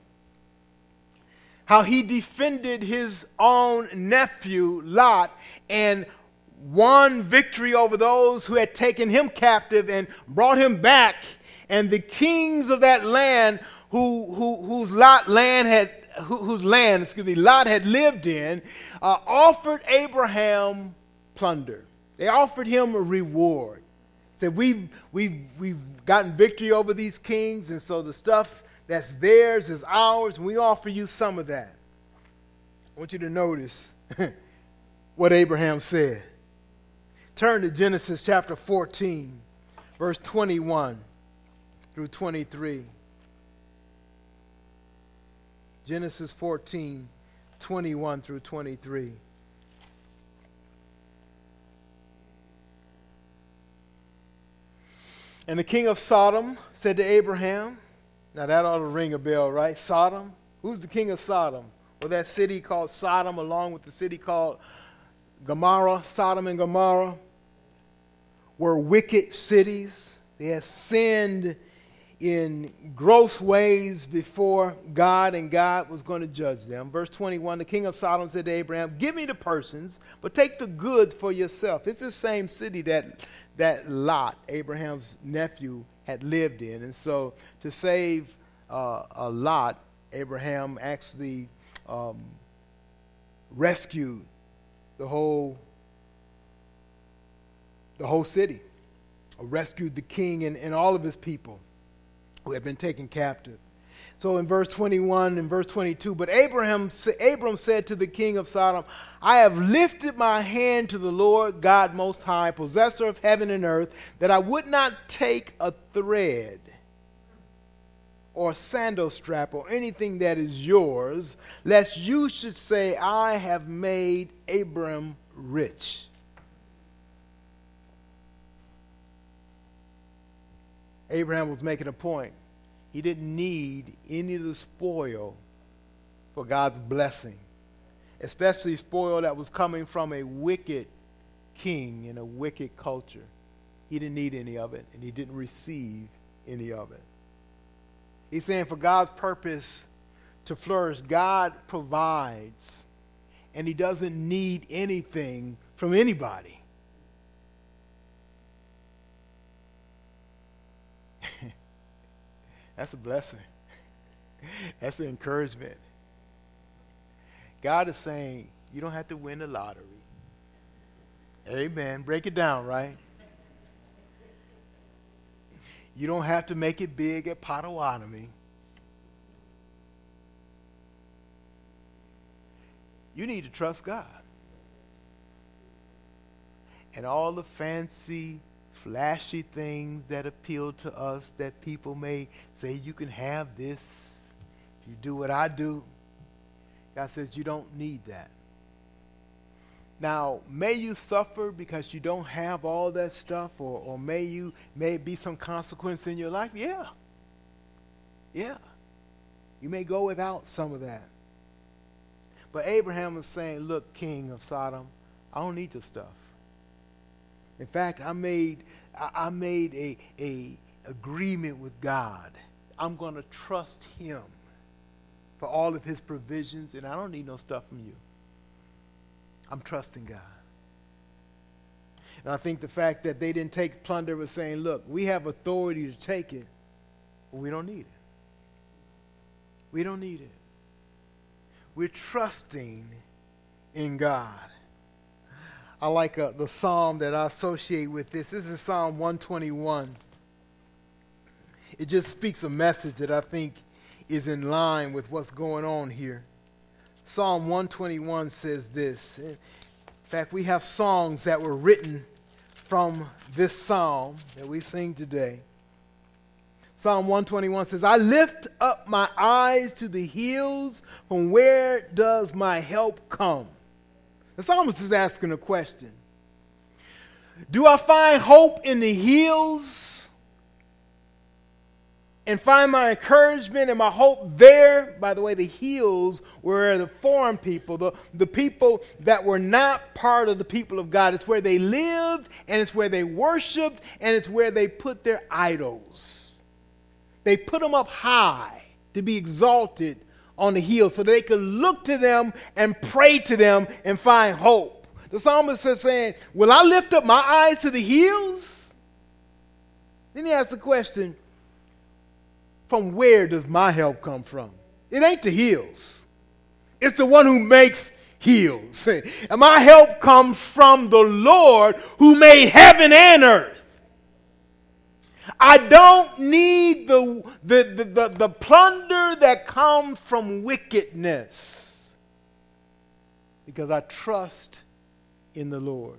how he defended his own nephew, Lot, and won victory over those who had taken him captive and brought him back. And the kings of that land, who, who, whose Lot land had, whose land, excuse me, Lot had lived in, uh, offered Abraham plunder. They offered him a reward. Said, we've, we've, we've gotten victory over these kings, and so the stuff that's theirs is ours, and we offer you some of that. I want you to notice [LAUGHS] what Abraham said. Turn to Genesis chapter 14, verse 21 through 23. Genesis 14, 21 through 23. And the king of Sodom said to Abraham, now that ought to ring a bell, right? Sodom? Who's the king of Sodom? Well, that city called Sodom, along with the city called Gomorrah, Sodom and Gomorrah were wicked cities. They had sinned in gross ways before God, and God was going to judge them. Verse 21 The king of Sodom said to Abraham, Give me the persons, but take the goods for yourself. It's the same city that, that Lot, Abraham's nephew, had lived in. And so, to save uh, a Lot, Abraham actually um, rescued the whole the whole city, rescued the king and, and all of his people who had been taken captive. So in verse 21 and verse 22, but Abraham, Abram said to the king of Sodom, I have lifted my hand to the Lord God Most High, possessor of heaven and earth, that I would not take a thread or sandal strap or anything that is yours, lest you should say, I have made Abram rich. Abraham was making a point. He didn't need any of the spoil for God's blessing, especially spoil that was coming from a wicked king in a wicked culture. He didn't need any of it, and he didn't receive any of it. He's saying for God's purpose to flourish, God provides, and he doesn't need anything from anybody. That's a blessing. [LAUGHS] That's an encouragement. God is saying, you don't have to win the lottery. Amen. Break it down, right? You don't have to make it big at Potawatomi. You need to trust God. And all the fancy flashy things that appeal to us that people may say, you can have this if you do what I do. God says, you don't need that. Now, may you suffer because you don't have all that stuff, or, or may you may be some consequence in your life? Yeah. Yeah. You may go without some of that. But Abraham was saying, Look, king of Sodom, I don't need your stuff. In fact, I made, I made a, a agreement with God. I'm going to trust him for all of his provisions, and I don't need no stuff from you. I'm trusting God. And I think the fact that they didn't take plunder was saying, look, we have authority to take it, but we don't need it. We don't need it. We're trusting in God. I like uh, the psalm that I associate with this. This is Psalm 121. It just speaks a message that I think is in line with what's going on here. Psalm 121 says this. In fact, we have songs that were written from this psalm that we sing today. Psalm 121 says, I lift up my eyes to the hills, from where does my help come? The psalmist is asking a question Do I find hope in the hills and find my encouragement and my hope there? By the way, the hills were the foreign people, the, the people that were not part of the people of God. It's where they lived, and it's where they worshiped, and it's where they put their idols. They put them up high to be exalted on the hill so they could look to them and pray to them and find hope. The psalmist is saying, Will I lift up my eyes to the hills? Then he asks the question, From where does my help come from? It ain't the hills, it's the one who makes hills. And [LAUGHS] my help comes from the Lord who made heaven and earth. I don't need the, the, the, the, the plunder that comes from wickedness because I trust in the Lord.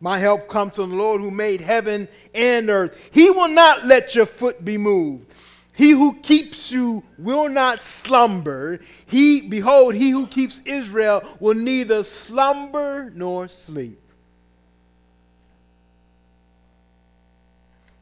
My help comes from the Lord who made heaven and earth. He will not let your foot be moved. He who keeps you will not slumber. He behold, he who keeps Israel will neither slumber nor sleep.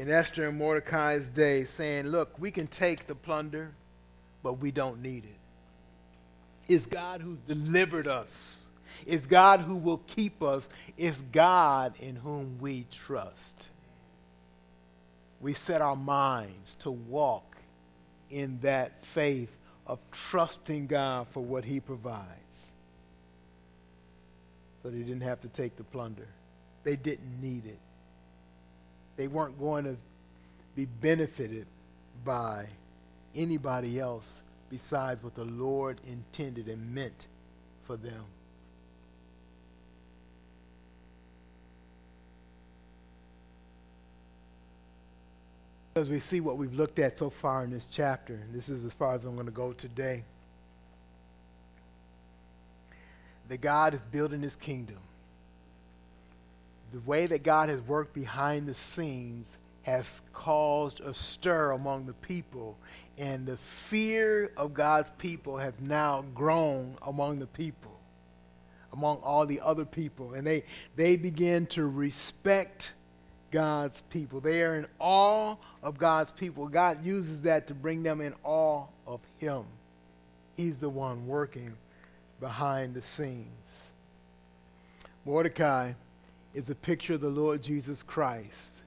in Esther and Mordecai's day saying, Look, we can take the plunder, but we don't need it. It's God who's delivered us, it's God who will keep us, it's God in whom we trust. We set our minds to walk in that faith of trusting God for what He provides. So they didn't have to take the plunder, they didn't need it they weren't going to be benefited by anybody else besides what the Lord intended and meant for them. As we see what we've looked at so far in this chapter, and this is as far as I'm going to go today, that God is building his kingdom the way that God has worked behind the scenes has caused a stir among the people, and the fear of God's people have now grown among the people, among all the other people, and they they begin to respect God's people. They are in awe of God's people. God uses that to bring them in awe of Him. He's the one working behind the scenes. Mordecai is a picture of the Lord Jesus Christ,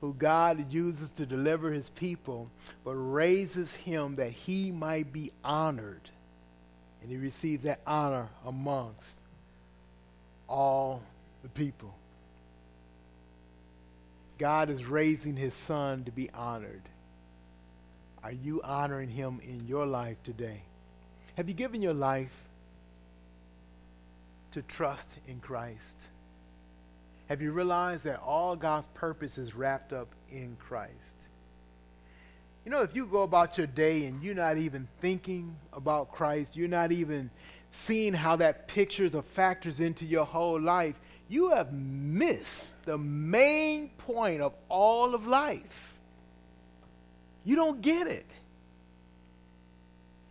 who God uses to deliver his people, but raises him that he might be honored. And he receives that honor amongst all the people. God is raising his son to be honored. Are you honoring him in your life today? Have you given your life to trust in Christ? Have you realized that all God's purpose is wrapped up in Christ? You know, if you go about your day and you're not even thinking about Christ, you're not even seeing how that pictures or factors into your whole life, you have missed the main point of all of life. You don't get it.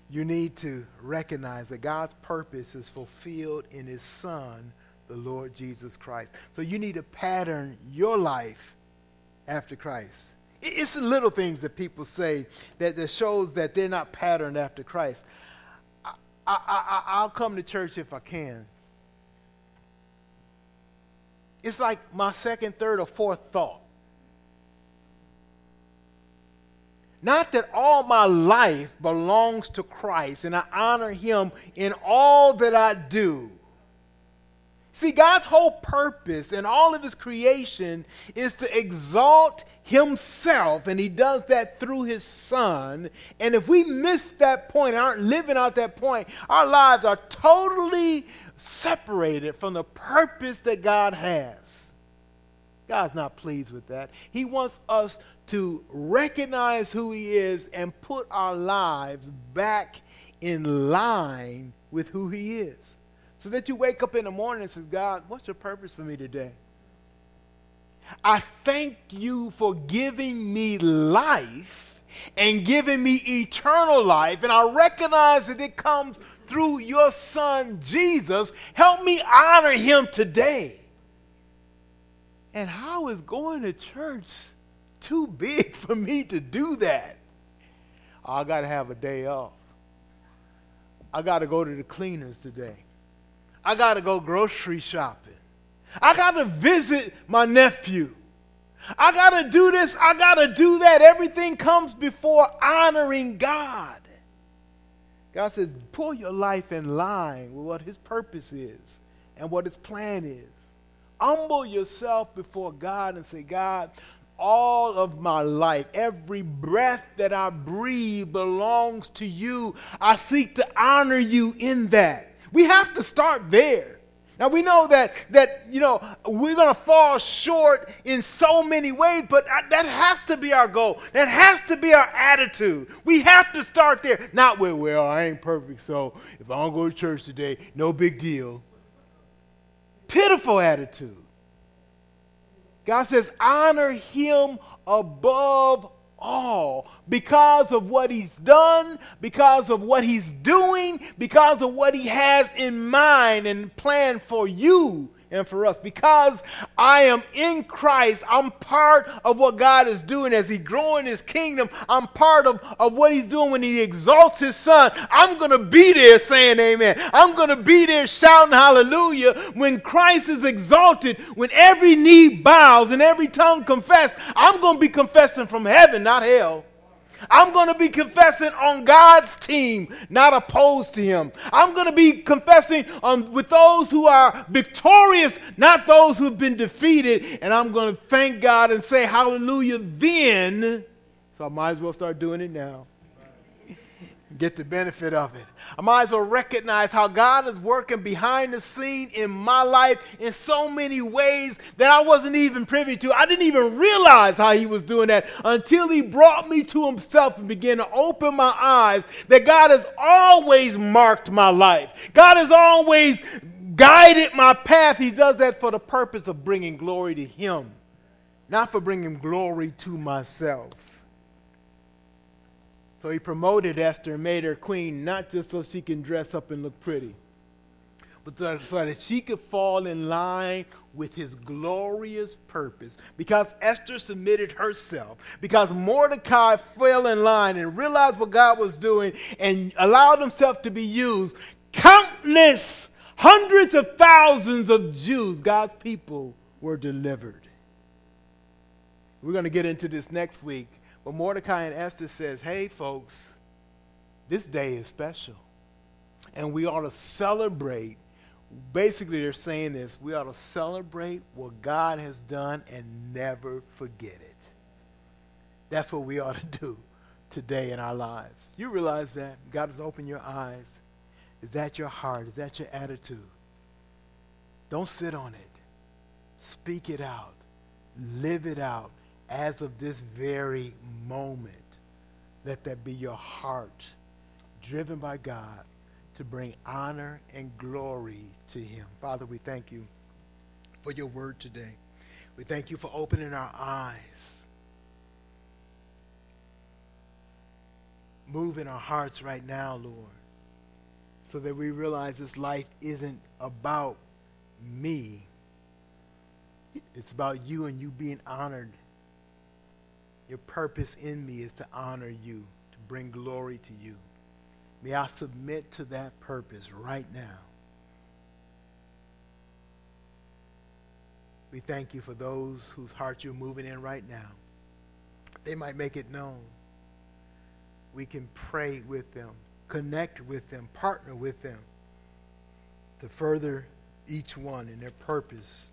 You need to recognize that God's purpose is fulfilled in His Son the Lord Jesus Christ. So you need to pattern your life after Christ. It's the little things that people say that, that shows that they're not patterned after Christ. I, I, I, I'll come to church if I can. It's like my second, third, or fourth thought. Not that all my life belongs to Christ and I honor him in all that I do. See, God's whole purpose and all of his creation is to exalt himself, and he does that through his son. And if we miss that point, aren't living out that point, our lives are totally separated from the purpose that God has. God's not pleased with that. He wants us to recognize who he is and put our lives back in line with who he is. So that you wake up in the morning and says, God, what's your purpose for me today? I thank you for giving me life and giving me eternal life, and I recognize that it comes through your son Jesus. Help me honor him today. And how is going to church too big [LAUGHS] for me to do that? I got to have a day off. I got to go to the cleaners today. I got to go grocery shopping. I got to visit my nephew. I got to do this. I got to do that. Everything comes before honoring God. God says, pull your life in line with what His purpose is and what His plan is. Humble yourself before God and say, God, all of my life, every breath that I breathe belongs to you. I seek to honor you in that. We have to start there. Now we know that that you know we're going to fall short in so many ways, but that has to be our goal. That has to be our attitude. We have to start there, not with well, I ain't perfect, so if I don't go to church today, no big deal. Pitiful attitude. God says, honor him above all. Because of what he's done, because of what he's doing, because of what he has in mind and planned for you and for us. Because I am in Christ, I'm part of what God is doing as He growing His kingdom. I'm part of, of what He's doing when He exalts His Son. I'm going to be there saying amen. I'm going to be there shouting hallelujah when Christ is exalted, when every knee bows and every tongue confess. I'm going to be confessing from heaven, not hell. I'm going to be confessing on God's team, not opposed to Him. I'm going to be confessing on, with those who are victorious, not those who've been defeated. And I'm going to thank God and say hallelujah then. So I might as well start doing it now get the benefit of it. I might as well recognize how God is working behind the scene in my life in so many ways that I wasn't even privy to. I didn't even realize how He was doing that until He brought me to Himself and began to open my eyes that God has always marked my life. God has always guided my path. He does that for the purpose of bringing glory to Him, not for bringing glory to myself. So he promoted Esther and made her queen, not just so she can dress up and look pretty, but so that she could fall in line with his glorious purpose. Because Esther submitted herself, because Mordecai fell in line and realized what God was doing and allowed himself to be used, countless, hundreds of thousands of Jews, God's people, were delivered. We're going to get into this next week but Mordecai and Esther says, hey, folks, this day is special. And we ought to celebrate. Basically, they're saying this we ought to celebrate what God has done and never forget it. That's what we ought to do today in our lives. You realize that? God has opened your eyes. Is that your heart? Is that your attitude? Don't sit on it. Speak it out. Live it out as of this very moment. Let that be your heart, driven by God to bring honor and glory to Him. Father, we thank you for your word today. We thank you for opening our eyes, moving our hearts right now, Lord, so that we realize this life isn't about me. It's about you and you being honored your purpose in me is to honor you, to bring glory to you. May I submit to that purpose right now. We thank you for those whose hearts you're moving in right now. They might make it known. We can pray with them, connect with them, partner with them to further each one in their purpose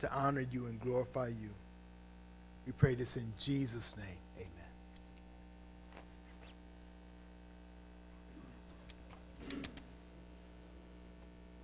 to honor you and glorify you. We pray this in Jesus' name. Amen.